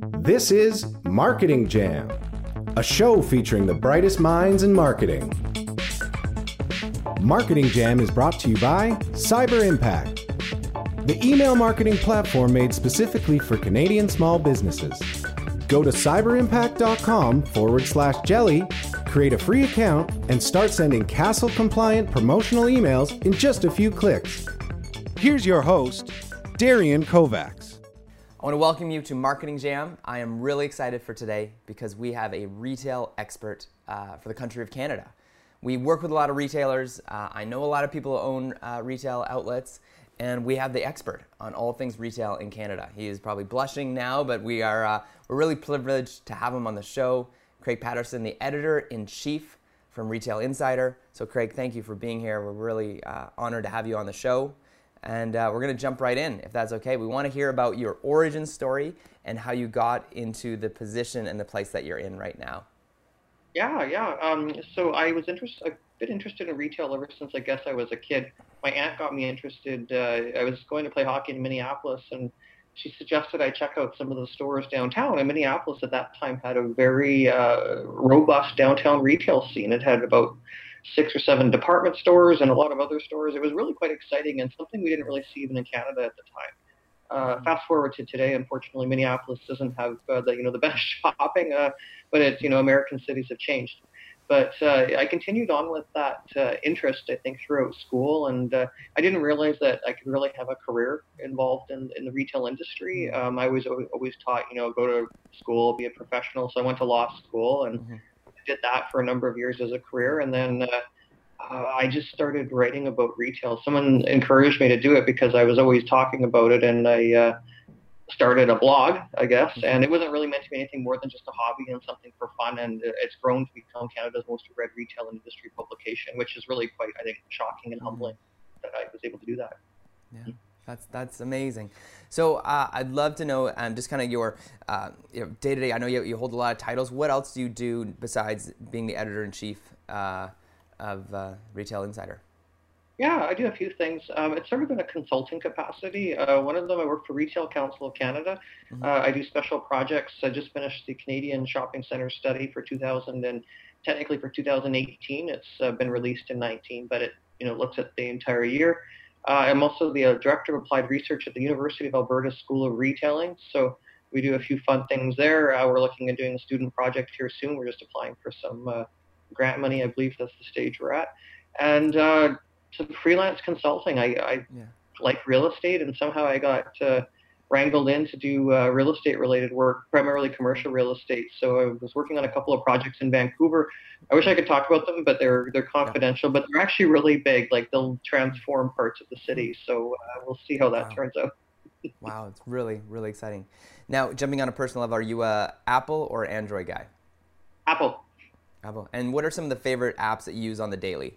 This is Marketing Jam, a show featuring the brightest minds in marketing. Marketing Jam is brought to you by Cyber Impact, the email marketing platform made specifically for Canadian small businesses. Go to cyberimpact.com forward slash jelly, create a free account, and start sending CASL compliant promotional emails in just a few clicks. Here's your host, Darian Kovacs. I want to welcome you to Marketing Jam. I am really excited for today because we have a retail expert uh, for the country of Canada. We work with a lot of retailers. Uh, I know a lot of people who own uh, retail outlets, and we have the expert on all things retail in Canada. He is probably blushing now, but we are uh, we're really privileged to have him on the show. Craig Patterson, the editor in chief from Retail Insider. So, Craig, thank you for being here. We're really uh, honored to have you on the show. And uh, we're going to jump right in, if that's okay. We want to hear about your origin story and how you got into the position and the place that you're in right now. Yeah, yeah. Um, so I was interested. I've been interested in retail ever since I guess I was a kid. My aunt got me interested. Uh, I was going to play hockey in Minneapolis, and she suggested I check out some of the stores downtown. And Minneapolis at that time had a very uh, robust downtown retail scene. It had about six or seven department stores and a lot of other stores. It was really quite exciting and something we didn't really see even in Canada at the time. Uh, mm-hmm. fast forward to today, unfortunately, Minneapolis doesn't have uh, the you know the best shopping, uh, but it's you know American cities have changed. But uh, I continued on with that uh, interest, I think, throughout school, and uh, I didn't realize that I could really have a career involved in, in the retail industry. Mm-hmm. Um, I was always taught, you know, go to school, be a professional. So I went to law school and mm-hmm. Did that for a number of years as a career, and then. Uh, uh, I just started writing about retail. Someone encouraged me to do it because I was always talking about it, and I uh, started a blog, I guess, mm-hmm. and it wasn't really meant to be anything more than just a hobby and something for fun. And it's grown to become Canada's most read retail industry publication, which is really quite, I think, shocking and mm-hmm. humbling that I was able to do that. Yeah. That's that's amazing. So uh, I'd love to know um, just kind of your uh, day to day. I know you, you hold a lot of titles. What else do you do besides being the editor in chief uh, of uh, Retail Insider? Yeah, I do a few things. Um, it's sort of in a consulting capacity. Uh, one of them, I work for Retail Council of Canada. Mm-hmm. Uh, I do special projects. I just finished the Canadian Shopping Center study for 2000 and technically for 2018. It's uh, been released in 19, but it you know looks at the entire year. Uh, I'm also the uh, director of applied research at the University of Alberta School of Retailing. So we do a few fun things there. Uh, we're looking at doing a student project here soon. We're just applying for some grant money. I believe that's the stage we're at. And some freelance consulting. I, I yeah. like real estate, and somehow I got uh, wrangled in to do uh, real estate related work, primarily commercial real estate. So I was working on a couple of projects in Vancouver. I wish I could talk about them, but they're they're confidential. But they're actually really big. Like they'll transform parts of the city. So uh, we'll see how that wow. turns out. wow, it's really really exciting. Now, jumping on a personal level, are you a Apple or Android guy? Apple. Apple. And what are some of the favorite apps that you use on the daily?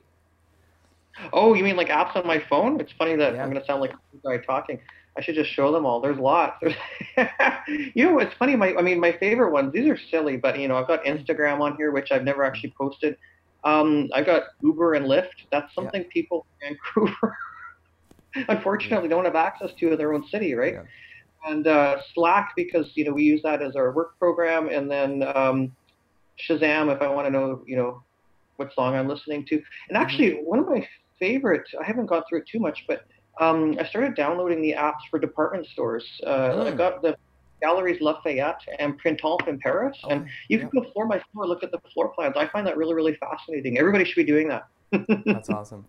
Oh, you mean like apps on my phone? It's funny that yeah. I'm going to sound like a guy talking. I should just show them all. There's lots. There's you know, it's funny. My, I mean, my favorite ones. These are silly, but you know, I've got Instagram on here, which I've never actually posted. Um, I've got Uber and Lyft. That's something yeah. people in Vancouver, unfortunately, don't have access to in their own city, right? Yeah. And uh, Slack because you know we use that as our work program, and then um, Shazam if I want to know, you know, what song I'm listening to. And mm-hmm. actually, mm-hmm. one of my favorite. I haven't gone through it too much, but um, I started downloading the apps for department stores. Uh, oh. I got the Galeries Lafayette and Printemps in Paris, oh, and you can go floor by floor, look at the floor plans. I find that really, really fascinating. Everybody should be doing that. That's awesome.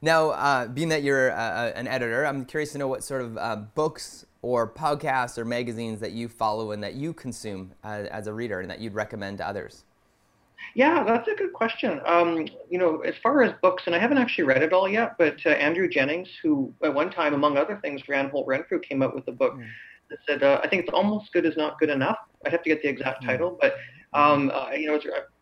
Now, uh, being that you're uh, uh, an editor, I'm curious to know what sort of uh, books or podcasts or magazines that you follow and that you consume uh, as a reader and that you'd recommend to others. Yeah, that's a good question. Um, you know, as far as books, and I haven't actually read it all yet, but uh, Andrew Jennings, who at one time, among other things, ran Holt Renfrew, came out with a book mm. that said, uh, I think it's almost good is not good enough. I'd have to get the exact mm. title, but um, uh, you know,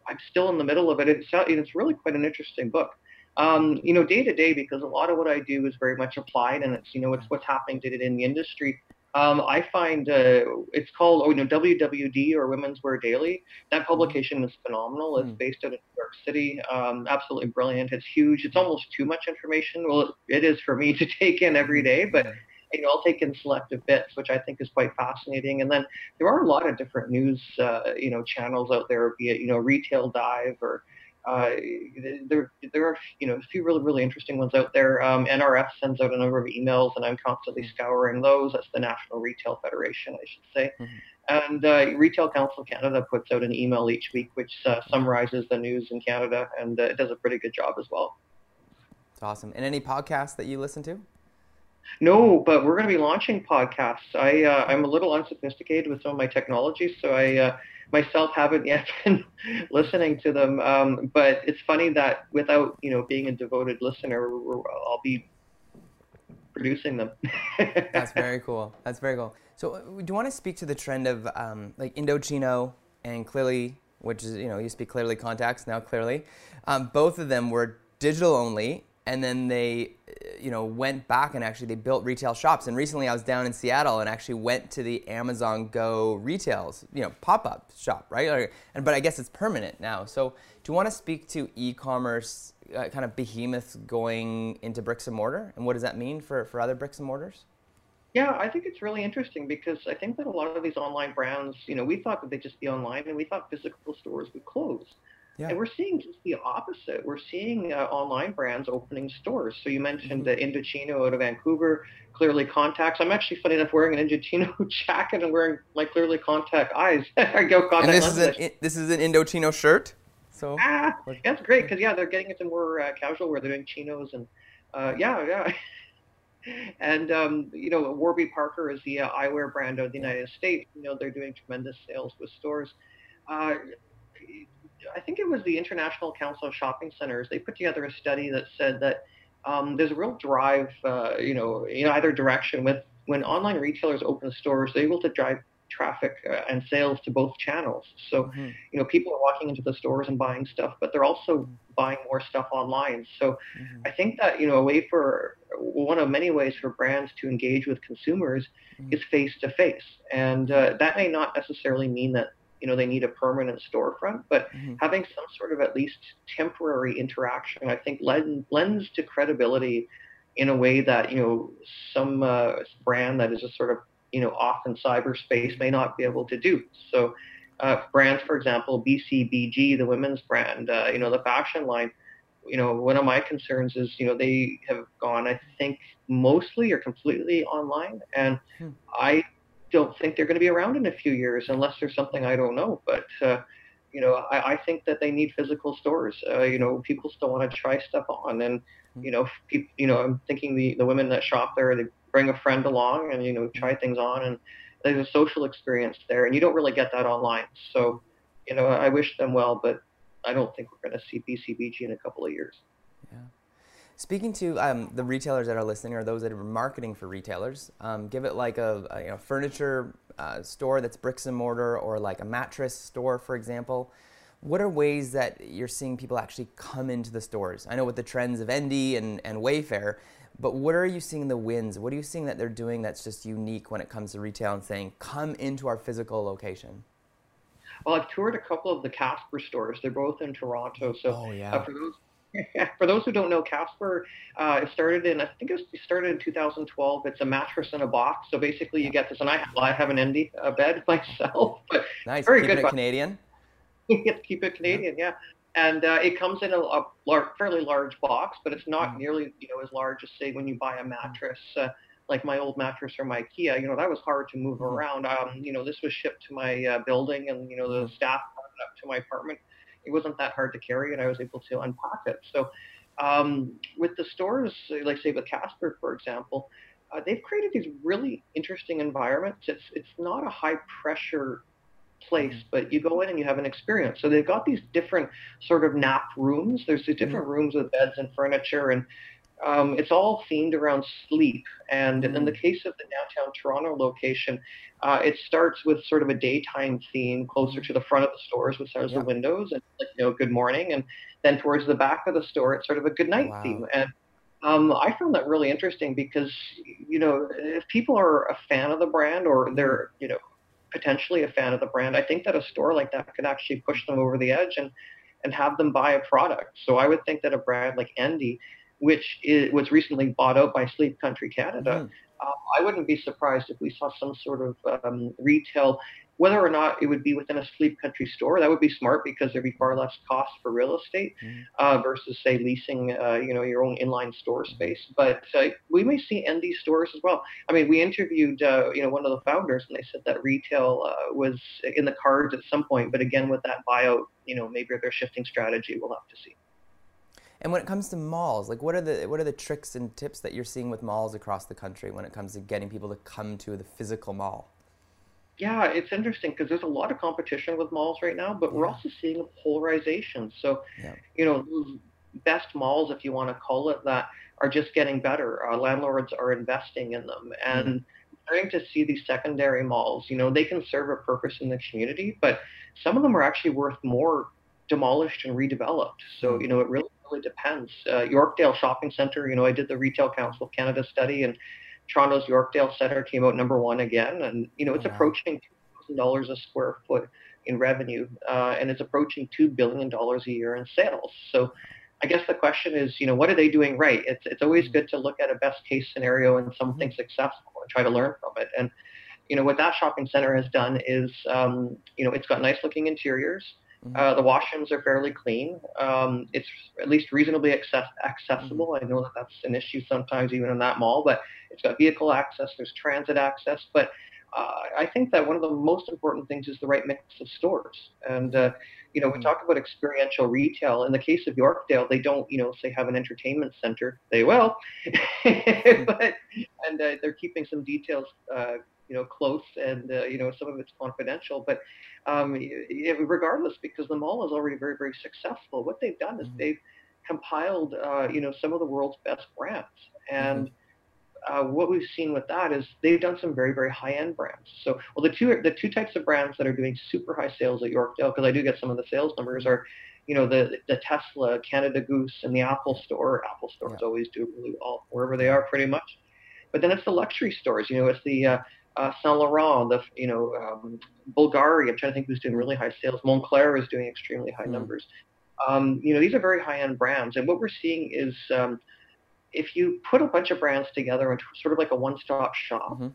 I'm still in the middle of it. It's it's really quite an interesting book. Um, you know, day to day, because a lot of what I do is very much applied, and it's you know, it's what's happening today in the industry. Um, I find uh, it's called, oh, you know, WWD or Women's Wear Daily. That mm-hmm. publication is phenomenal. It's mm. based out of New York City. Um, absolutely brilliant. It's huge. It's almost too much information. Well, it is for me to take in every day, but you know, I'll take in selective bits, which I think is quite fascinating. And then there are a lot of different news, uh, you know, channels out there, be it you know, Retail Dive or uh, there, there are you know a few really really interesting ones out there. Um, NRF sends out a number of emails, and I'm constantly scouring those. That's the National Retail Federation, I should say. Mm-hmm. And uh, Retail Council Canada puts out an email each week which uh, summarizes the news in Canada, and uh, it does a pretty good job as well. It's awesome. And any podcasts that you listen to? No, but we're going to be launching podcasts. I uh, I'm a little unsophisticated with some of my technology, so I uh, myself haven't yet been listening to them. Um, but it's funny that without you know being a devoted listener, I'll be producing them. That's very cool. That's very cool. So, uh, do you want to speak to the trend of um, like Indochino and Clearly, which is you know used to be Clearly Contacts, now Clearly. Um, both of them were digital only, and then they you know went back and actually they built retail shops. And recently i was down in seattle and actually went to the amazon go retails you know pop-up shop right? And but i guess it's permanent now. So do you want to speak to e-commerce uh, kind of behemoths going into bricks and mortar? And what does that mean for, for other bricks and mortars? Yeah, I think it's really interesting because I think that a lot of these online brands, you know, we thought that they'd just be online and we thought physical stores would close. Yeah. And we're seeing just the opposite. We're seeing uh, online brands opening stores. So you mentioned mm-hmm. Indochino out of Vancouver, Clearly Contacts. I'm actually, funny enough, wearing an Indochino jacket and wearing my Clearly Contact eyes. I go contact and this is an this is an Indochino shirt. So ah, that's great because yeah, they're getting into more uh, casual wear. They're doing chinos and uh, yeah, yeah. and um, you know, Warby Parker is the uh, eyewear brand of the United States. You know, they're doing tremendous sales with stores. Uh, I think it was the International Council of Shopping Centers. They put together a study that said that um, there's a real drive, uh, you know, in either direction. With when online retailers open stores, they're able to drive traffic uh, and sales to both channels. So, mm-hmm. you know, people are walking into the stores and buying stuff, but they're also buying more stuff online. So, mm-hmm. I think that you know, a way for one of many ways for brands to engage with consumers mm-hmm. is face to face, and uh, that may not necessarily mean that you know they need a permanent storefront but mm-hmm. having some sort of at least temporary interaction i think lend, lends to credibility in a way that you know some uh, brand that is just sort of you know off in cyberspace may not be able to do so uh, brands for example bcbg the women's brand uh, you know the fashion line you know one of my concerns is you know they have gone i think mostly or completely online and hmm. i don't think they're going to be around in a few years unless there's something I don't know. But uh, you know, I, I think that they need physical stores. Uh, you know, people still want to try stuff on, and you know, people, you know, I'm thinking the the women that shop there, they bring a friend along and you know try things on, and there's a social experience there, and you don't really get that online. So, you know, I wish them well, but I don't think we're going to see BCBG in a couple of years. Yeah. Speaking to um, the retailers that are listening or those that are marketing for retailers, um, give it like a, a you know, furniture uh, store that's bricks and mortar or like a mattress store, for example. What are ways that you're seeing people actually come into the stores? I know with the trends of Endy and, and Wayfair, but what are you seeing the wins? What are you seeing that they're doing that's just unique when it comes to retail and saying, come into our physical location? Well, I've toured a couple of the Casper stores. They're both in Toronto. So oh, yeah. uh, for those For those who don't know, Casper, uh, it started in I think it, was, it started in 2012. It's a mattress in a box. So basically, you get this, and I, I have an Endy uh, bed myself. But nice, very keep good. It Canadian. keep it Canadian, yeah. And uh, it comes in a, a lar- fairly large box, but it's not mm. nearly you know as large as say when you buy a mattress. Uh, like my old mattress from IKEA, you know, that was hard to move mm. around. Um, you know, this was shipped to my uh, building, and you know, the mm. staff brought it up to my apartment it wasn't that hard to carry, and I was able to unpack it. So um, with the stores, like say with Casper, for example, uh, they've created these really interesting environments. It's it's not a high pressure place, mm-hmm. but you go in and you have an experience. So they've got these different sort of nap rooms. There's these different mm-hmm. rooms with beds and furniture, and um, it's all themed around sleep. And mm. in the case of the downtown Toronto location, uh, it starts with sort of a daytime theme closer to the front of the stores, which has yeah. the windows and like you know good morning, and then towards the back of the store, it's sort of a good night wow. theme. And um, I found that really interesting because you know if people are a fan of the brand or they're you know potentially a fan of the brand, I think that a store like that could actually push them over the edge and and have them buy a product. So I would think that a brand like Endy which is, was recently bought out by Sleep Country Canada, mm. I wouldn't be surprised if we saw some sort of um, retail whether or not it would be within a sleep country store, that would be smart because there'd be far less cost for real estate mm. uh, versus say leasing, uh, you know, your own inline store mm-hmm. space. But uh, we may see Endy stores as well. I mean, we interviewed, uh, you know, one of the founders, and they said that retail uh, was in the cards at some point. But again, with that buyout, you know, maybe they're shifting strategy. We'll have to see. And when it comes to malls, like what are the what are the tricks and tips that you're seeing with malls across the country when it comes to getting people to come to the physical mall? Yeah, it's interesting because there's a lot of competition with malls right now, but yeah. we're also seeing a polarization. So, yeah. you know, best malls, if you want to call it that, are just getting better. Uh, landlords are investing in them, and mm-hmm. starting to see these secondary malls. You know, they can serve a purpose in the community, but some of them are actually worth more demolished and redeveloped. So, mm-hmm. you know, it really depends. Uh, Yorkdale Shopping Center. You know, I did the Retail Council of Canada study, and Toronto's Yorkdale Center came out number one again, and you know it's wow. approaching two thousand dollars a square foot in revenue, uh, and it's approaching two billion dollars a year in sales. So, I guess the question is, you know, what are they doing right? It's it's always mm-hmm. good to look at a best case scenario and something mm-hmm. successful and try to learn from it. And you know, what that shopping center has done is, um, you know, it's got nice looking interiors. Mm-hmm. Uh, the washrooms are fairly clean. Um, it's at least reasonably access- accessible. Mm-hmm. I know that that's an issue sometimes even in that mall, but it's got vehicle access. There's transit access. But uh, I think that one of the most important things is the right mix of stores. And uh, you know, we mm-hmm. talk about experiential retail. In the case of Yorkdale, they don't, you know, say have an entertainment center. They will, mm-hmm. but and uh, they're keeping some details, uh, you know, close, and uh, you know, some of it's confidential. But um, regardless, because the mall is already very, very successful. What they've done is mm-hmm. they've compiled, uh, you know, some of the world's best brands, and mm-hmm. uh, what we've seen with that is they've done some very, very high-end brands. So, well, the two the two types of brands that are doing super high sales at Yorkdale, because I do get some of the sales numbers, are you know the the Tesla, Canada Goose, and the Apple Store. Apple stores yeah. always do really well wherever they are, pretty much. But then it's the luxury stores. You know, it's the uh, uh, Saint Laurent, the you know um, Bulgari. I'm trying to think who's doing really high sales. Moncler is doing extremely high mm. numbers. Um, you know, these are very high-end brands, and what we're seeing is um, if you put a bunch of brands together into sort of like a one-stop shop. Mm-hmm.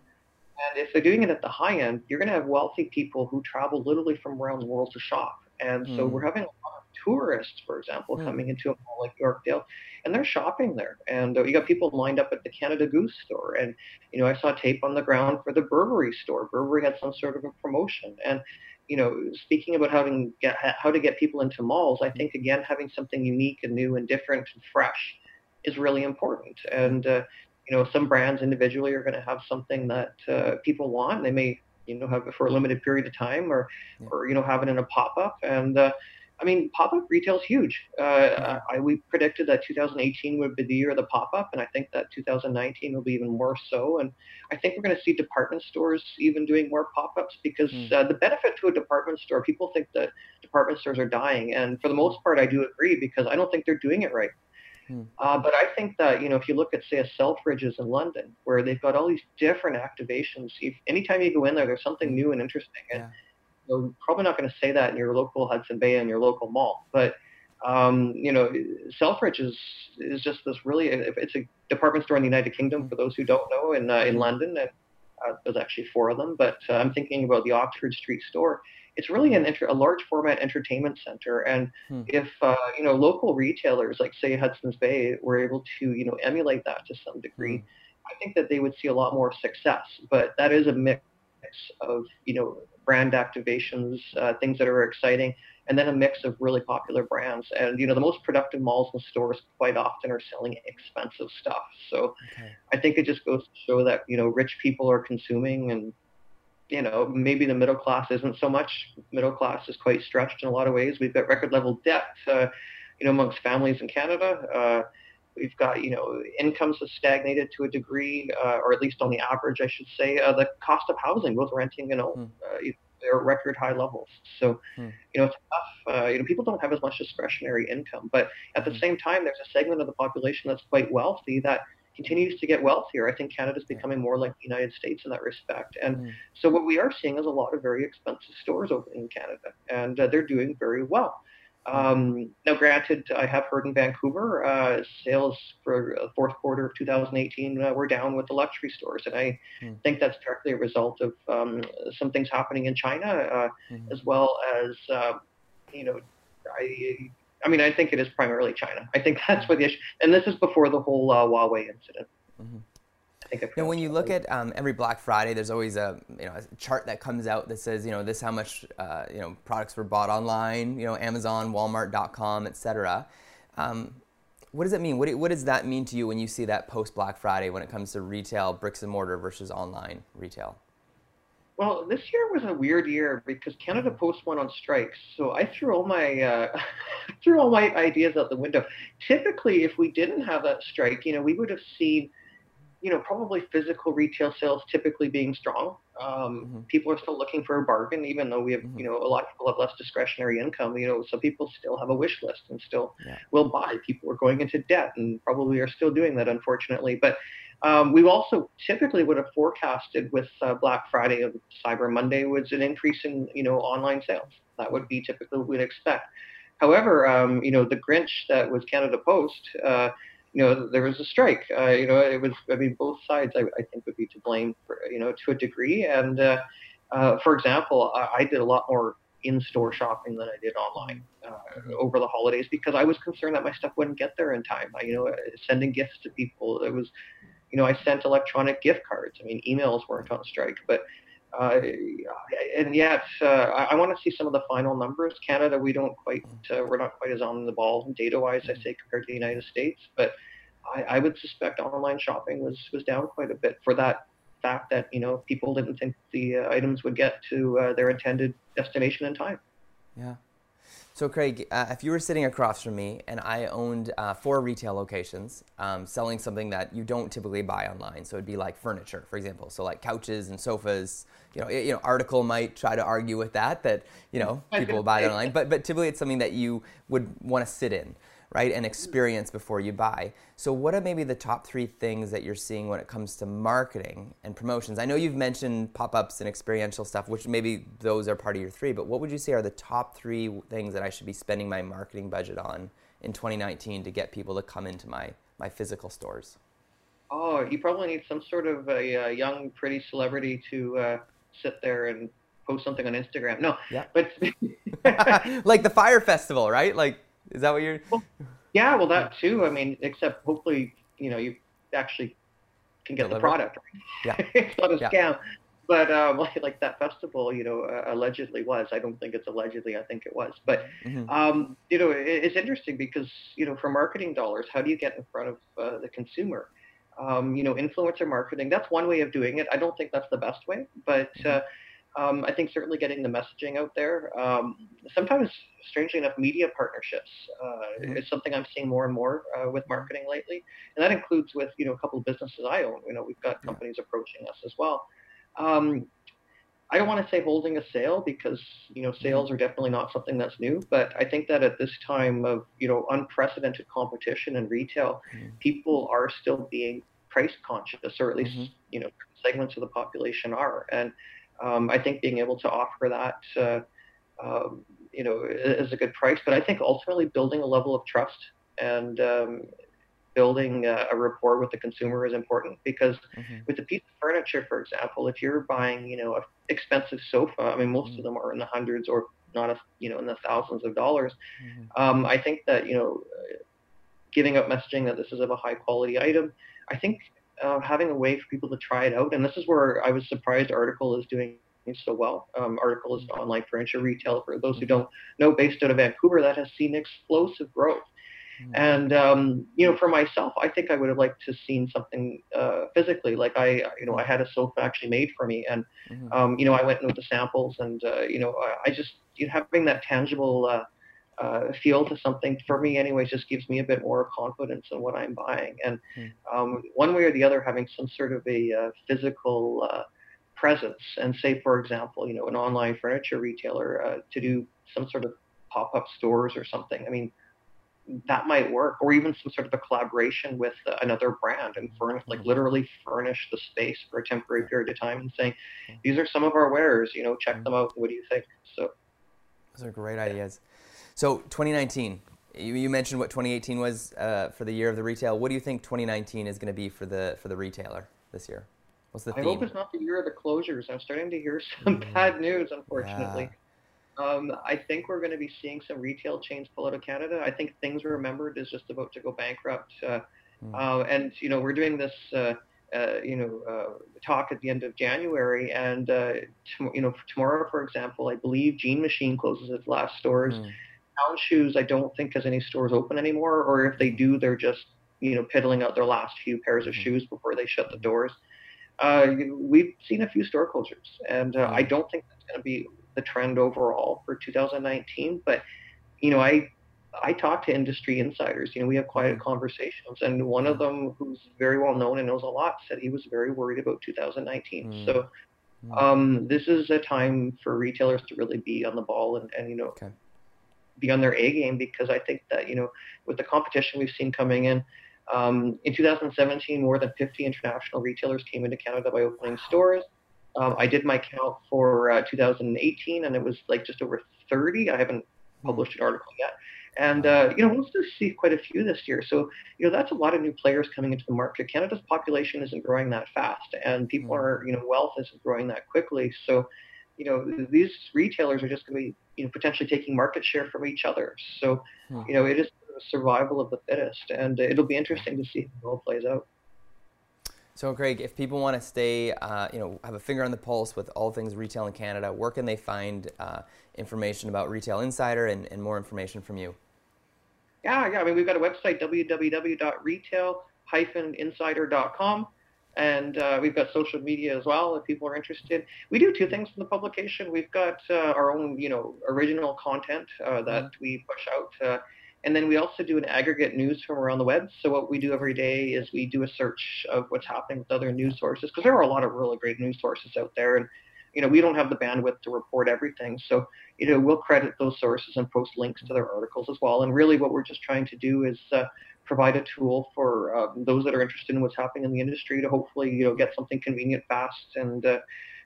And if they're doing it at the high end, you're going to have wealthy people who travel literally from around the world to shop. And mm. so we're having a lot of tourists, for example, mm. coming into a mall like Yorkdale and they're shopping there. And uh, you got people lined up at the Canada Goose store, and you know I saw tape on the ground for the Burberry store. Burberry had some sort of a promotion, and you know, speaking about having get, how to get people into malls, I think again having something unique and new and different and fresh is really important. And uh, you know, some brands individually are going to have something that uh, people want. They may you know have it for a limited period of time, or yeah. or you know have it in a pop up, and uh, I mean, pop-up retail is huge. Uh, I, we predicted that 2018 would be the year of the pop-up, and I think that 2019 will be even more so. And I think we're going to see department stores even doing more pop-ups because mm. uh, the benefit to a department store, people think that department stores are dying, and for the most part, I do agree because I don't think they're doing it right. Mm. Uh, but I think that you know, if you look at say a Selfridges in London, where they've got all these different activations, if, anytime you go in there, there's something new and interesting. And, yeah you're probably not going to say that in your local Hudson Bay and your local mall. But um, you know, Selfridge is is just this really it's a department store in the United Kingdom for those who don't know in uh, in London. And, uh, there's actually four of them, but uh, I'm thinking about the Oxford Street store. It's really an inter- a large format entertainment center, and hmm. if uh, you know local retailers like say Hudson's Bay were able to you know emulate that to some degree, hmm. I think that they would see a lot more success. But that is a mix of you know brand activations, uh, things that are exciting, and then a mix of really popular brands. And you know, the most productive malls and stores quite often are selling expensive stuff. So okay. I think it just goes to show that you know rich people are consuming, and you know maybe the middle class isn't so much. Middle class is quite stretched in a lot of ways. We've got record level debt, uh, you know, amongst families in Canada. Uh, We've got, you know, incomes have stagnated to a degree, uh, or at least on the average, I should say. Uh, the cost of housing, both renting and mm. uh, they're record high levels. So, mm. you know, it's tough. Uh, you know, people don't have as much discretionary income, but at the mm. same time, there's a segment of the population that's quite wealthy that continues to get wealthier. I think Canada's becoming more like the United States in that respect. And mm. so what we are seeing is a lot of very expensive stores opening in Canada, and uh, they're doing very well. Um, now, granted, I have heard in Vancouver uh, sales for the fourth quarter of 2018 uh, were down with the luxury stores, and I mm. think that's directly a result of um, some things happening in China, uh, mm-hmm. as well as um, you know, I. I mean, I think it is primarily China. I think that's what the issue, and this is before the whole uh, Huawei incident. Mm-hmm. I think I now, when you look at um, every Black Friday, there's always a you know a chart that comes out that says you know this how much uh, you know products were bought online, you know Amazon, Walmart.com, etc. Um, what does that mean? What, what does that mean to you when you see that post Black Friday when it comes to retail bricks and mortar versus online retail? Well, this year was a weird year because Canada Post went on strike, so I threw all my uh, threw all my ideas out the window. Typically, if we didn't have that strike, you know, we would have seen you know, probably physical retail sales typically being strong. Um, mm-hmm. People are still looking for a bargain, even though we have, mm-hmm. you know, a lot of people have less discretionary income. You know, so people still have a wish list and still yeah. will buy. People are going into debt and probably are still doing that, unfortunately. But um, we also typically would have forecasted with uh, Black Friday and Cyber Monday was an increase in, you know, online sales. That would be typically what we'd expect. However, um, you know, the Grinch that was Canada Post. Uh, you know, there was a strike. Uh, you know, it was, I mean, both sides, I, I think, would be to blame, for, you know, to a degree. And, uh, uh, for example, I, I did a lot more in-store shopping than I did online uh, over the holidays because I was concerned that my stuff wouldn't get there in time. I, you know, sending gifts to people, it was, you know, I sent electronic gift cards. I mean, emails weren't on strike, but uh, and yet, uh, I, I want to see some of the final numbers. Canada, we don't quite, uh, we're not quite as on the ball data-wise, I say, compared to the United States. But I, I would suspect online shopping was was down quite a bit for that fact that you know people didn't think the uh, items would get to uh, their intended destination in time. Yeah. So, Craig, uh, if you were sitting across from me and I owned uh, four retail locations um, selling something that you don't typically buy online, so it'd be like furniture, for example, so like couches and sofas. You know, you know, article might try to argue with that that you know people buy it online, but but typically it's something that you would want to sit in right, and experience before you buy. So, what are maybe the top three things that you're seeing when it comes to marketing and promotions? I know you've mentioned pop ups and experiential stuff, which maybe those are part of your three, but what would you say are the top three things that I should be spending my marketing budget on in 2019 to get people to come into my, my physical stores? Oh, you probably need some sort of a, a young, pretty celebrity to uh, sit there and post something on Instagram. No, yeah. but like the Fyre Festival, right? Like is that what you're? Well, yeah, well, that too. I mean, except hopefully, you know, you actually can get Deliver. the product. Yeah, it's not a yeah. scam. But um, like, like that festival, you know, uh, allegedly was. I don't think it's allegedly. I think it was. But mm-hmm. um, you know, it, it's interesting because you know, for marketing dollars, how do you get in front of uh, the consumer? Um, you know, influencer marketing. That's one way of doing it. I don't think that's the best way, but mm-hmm. uh, um, I think certainly getting the messaging out there. Um, sometimes, strangely enough, media partnerships uh, mm-hmm. is something I'm seeing more and more uh, with marketing lately, and that includes with you know a couple of businesses I own. You know, we've got companies approaching us as well. Um, I don't want to say holding a sale because you know sales mm-hmm. are definitely not something that's new, but I think that at this time of you know unprecedented competition in retail, mm-hmm. people are still being price conscious, or at least mm-hmm. you know segments of the population are, and um, I think being able to offer that, uh, um, you know, is a good price. But I think ultimately building a level of trust and um, building a, a, rapport with the consumer is important because mm-hmm. with a piece of furniture, for example, if you're buying, you know, an expensive sofa, I mean, most mm-hmm. of them are in the hundreds or not, a, you know, in the thousands of dollars. Mm-hmm. Um, I think that, you know, giving up messaging that this is of a high quality item, I think uh, having a way for people to try it out. And this is where I was surprised Article is doing so well. Um, Article is an online furniture retail for those who don't know, based out of Vancouver, that has seen explosive growth. Mm-hmm. And um, you know, for myself, I think I would have liked to seen something uh, physically. Like I, you know, I had a sofa actually made for me, and mm-hmm. um, you know, I went with the samples, and uh, you know, I, I just you know, having that tangible uh, uh, feel to something for me anyways just gives me a bit more confidence in what I'm buying. And mm. um, one way or the other, having some sort of a uh, physical uh, presence, and say for example, you know, an online furniture retailer uh, to do some sort of pop-up stores or something. I mean, that might work, or even some sort of a collaboration with uh, another brand and furnish, like hmm. literally furnish the space for a temporary period of time and saying, hmm. these are some of our wares, you know, check hmm. them out. What do you think? So, those are great ideas. So 2019, you, you mentioned what 2018 was uh, for the year of the retail. What do you think 2019 is going to be for the for the retailer this year? What's the I theme? hope it's not the year of the closures. I'm starting to hear some Mm. bad news, unfortunately. Um, I think we're going to be seeing some retail chains pull out of Canada. I think Things Remembered is just about to go bankrupt. Uh, Mm. uh, and, you know, we're doing this, uh, uh, you know, uh, talk at the end of January. And, uh, tom- you know, tomorrow, for example, I believe Jean Machine closes its last stores. Mm. Town Shoes, I don't think has any stores open anymore, or if they do, they're just you know piddling out their last few pairs of Mhm. shoes before they shut the doors. Uh, we've seen a few store closures, and uh, I don't think that's going to be the trend overall for 2019. But you know, I I talk to industry insiders. You know, we have quiet conversations, and one of them, who's very well known and knows a lot, said he was very worried about 2019. Mm. So. Um, this is a time for retailers to really be on the ball and, and you know Okay. Be on their A game because I think that you know with the competition we've seen coming in, um, in 2017 more than 50 international retailers came into Canada by opening stores. Um, I did my count for uh, 2018 and it was like just over 30. I haven't published an article yet. And uh, you know, we'll still see quite a few this year. So you know, that's a lot of new players coming into the market. Canada's population isn't growing that fast, and people Mm. are you know, wealth isn't growing that quickly. So you know, these retailers are just going to be you know potentially taking market share from each other. So Hmm. you know, it is survival of the fittest, and it'll be interesting to see how it all plays out. So, Craig, if people want to stay, uh, you know, have a finger on the pulse with all things retail in Canada, where can they find uh, information about Retail Insider and, and more information from you? Yeah, yeah. I mean, we've got a website, www.retail-insider.com, and uh, we've got social media as well if people are interested. We do two things in the publication. We've got uh, our own, you know, original content uh, that we push out, uh, and then we also do an aggregate news from around the web. So what we do every day is we do a search of what's happening with other news sources because there are a lot of really great news sources out there, and you know, we don't have the bandwidth to report everything. So you know, we'll credit those sources and post links to their articles as well. And really, what we're just trying to do is uh, provide a tool for uh, those that are interested in what's happening in the industry to hopefully, you know, get something convenient, fast, and uh,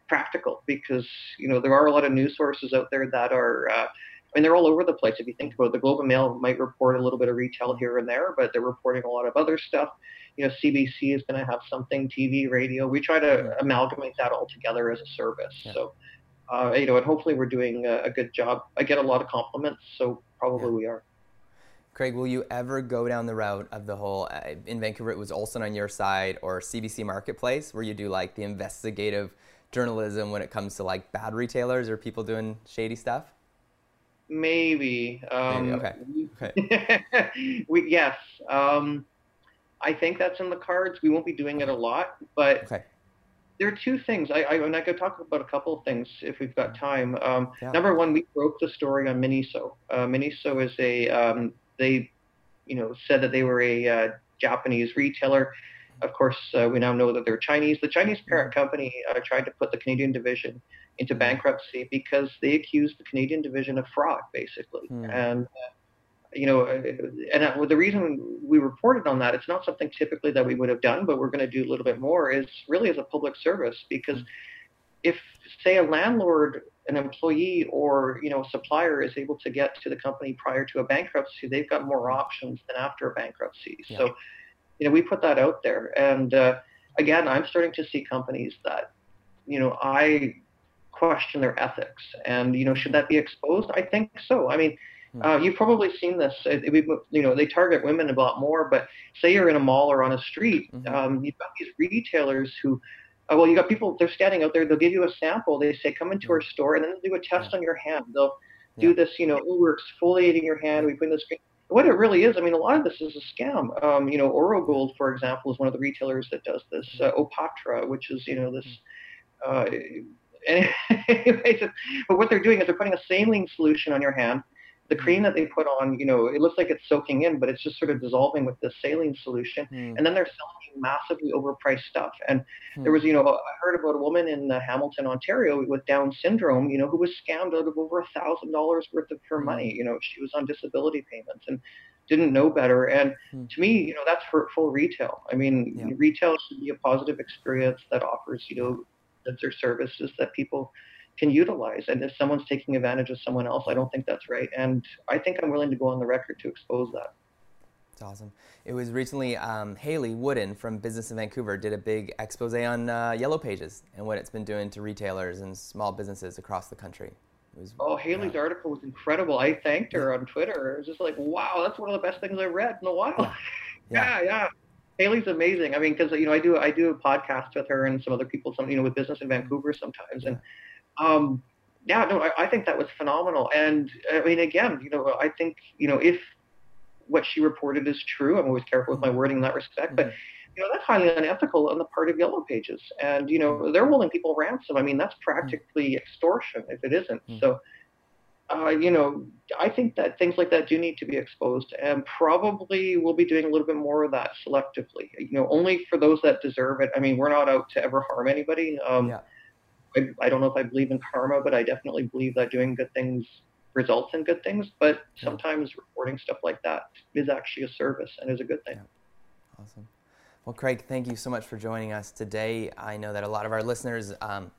practical. Because you know, there are a lot of news sources out there that are. Uh, I mean, they're all over the place. If you think about it, the Globe and Mail might report a little bit of retail here and there, but they're reporting a lot of other stuff. You know, CBC is going to have something, TV, radio. We try to amalgamate that all together as a service. Yeah. So, uh, you know, and hopefully we're doing a, a good job. I get a lot of compliments, so probably Yeah. we are. Craig, will you ever go down the route of the whole, uh, in Vancouver, it was Olson on your side or CBC Marketplace, where you do like the investigative journalism when it comes to like bad retailers or people doing shady stuff? Maybe. Um, Maybe, okay. we- we, yes. Um, I think that's in the cards. We won't be doing it a lot, but Okay. there are two things. I, I and I could talk about a couple of things if we've got time. Um, Yeah. Number one, we broke the story on Miniso. Uh, Miniso is a um, they, you know, said that they were a uh, Japanese retailer. Of course, uh, we now know that they're Chinese. The Chinese parent company uh, tried to put the Canadian division into bankruptcy because they accused the Canadian division of fraud, basically. Hmm. And uh, you know, uh, and uh, the reason we reported on that, it's not something typically that we would have done, but we're going to do a little bit more, is really as a public service because if, say, a landlord, an employee, or you know, a supplier is able to get to the company prior to a bankruptcy, they've got more options than after a bankruptcy. Yeah. So, you know, we put that out there, and uh, again, I'm starting to see companies that, you know, I question their ethics, and you know, should that be exposed? I think so. I mean. Hmm. Uh, you've probably seen this. Uh, we, you know, they target women a lot more. But say you're in a mall or on a street, Mhm. um, you've got these retailers who, uh, well, you got people. They're standing out there. They'll give you a sample. They say, "Come into our store," and then they'll do a test on your hand. They'll Yeah. do this. You know, oh, we're exfoliating your hand. We put in this. What it really is, I mean, a lot of this is a scam. Um, you know, Orogold, for example, is one of the retailers that does this. Uh, Opatra, which is, you know, this. Uh, anyways, but what they're doing is they're putting a saline solution on your hand. The cream that they put on, you know, it looks like it's soaking in, but it's just sort of dissolving with the saline solution. Hmm. And then they're selling you massively overpriced stuff. And Hmm. there was, you know, I heard about a woman in uh, Hamilton, Ontario, with Down syndrome, you know, who was scammed out of over a thousand dollars worth of her money. You know, she was on disability payments and didn't know better. And Hmm. to me, you know, that's hurtful retail. I mean, Yeah. retail should be a positive experience that offers, you know, goods or services that people can utilize. And if someone's taking advantage of someone else, I don't think that's right. And I think I'm willing to go on the record to expose that. It's awesome. It was recently um, Hayley Woodin from Business in Vancouver did a big expose on uh, Yellow Pages and what it's been doing to retailers and small businesses across the country. Was, oh, Hayley's yeah. article was incredible. I thanked her on Twitter. It was just like, wow, that's one of the best things I've read in a while. yeah, yeah. yeah. Hayley's amazing. I mean, because you know, I do I do a podcast with her and some other people, some you know, with business in Vancouver sometimes, and um, yeah, no, I, I think that was phenomenal. And I mean, again, you know, I think you know if what she reported is true, I'm always careful with my wording in that respect, but you know that's highly unethical on the part of Yellow Pages, and you know they're holding people ransom. I mean, that's practically extortion if it isn't. Mm. So uh, you know, I think that things like that do need to be exposed, and probably we'll be doing a little bit more of that selectively. You know, only for those that deserve it. I mean, we're not out to ever harm anybody. Um, yeah. I, I don't know if I believe in karma, but I definitely believe that doing good things results in good things. But sometimes reporting stuff like that is actually a service and is a good thing. Yeah. Awesome. Well, Craig, thank you so much for joining us today. I know that a lot of our listeners um,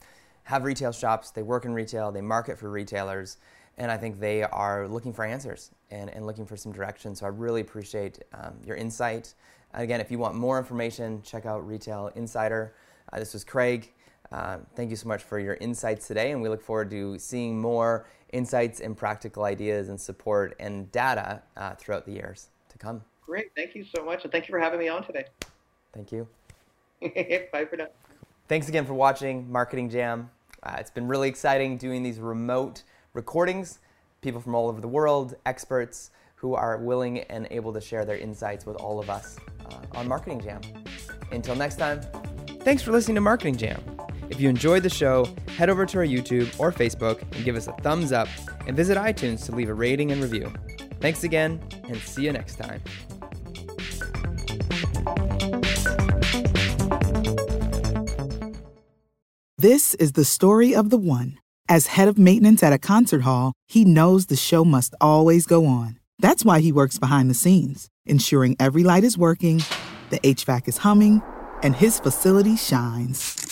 have retail shops, they work in retail, they market for retailers and I think they are looking for answers and, and looking for some direction. So I really appreciate um, your insight. Again, if you want more information, check out Retail Insider. Uh, this was Craig. Uh, thank you so much for your insights today, and we look forward to seeing more insights and practical ideas and support and data uh, throughout the years to come. Great. Thank you so much, and thank you for having me on today. Thank you. Bye for now. Thanks again for watching Marketing Jam. Uh, it's been really exciting doing these remote recordings, people from all over the world, experts who are willing and able to share their insights with all of us uh, on Marketing Jam. Until next time, thanks for listening to Marketing Jam. If you enjoyed the show, head over to our YouTube or Facebook and give us a thumbs up and visit iTunes to leave a rating and review. Thanks again, and see you next time. This is the story of the one. As head of maintenance at a concert hall, he knows the show must always go on. That's why he works behind the scenes, ensuring every light is working, the HVAC is humming, and his facility shines.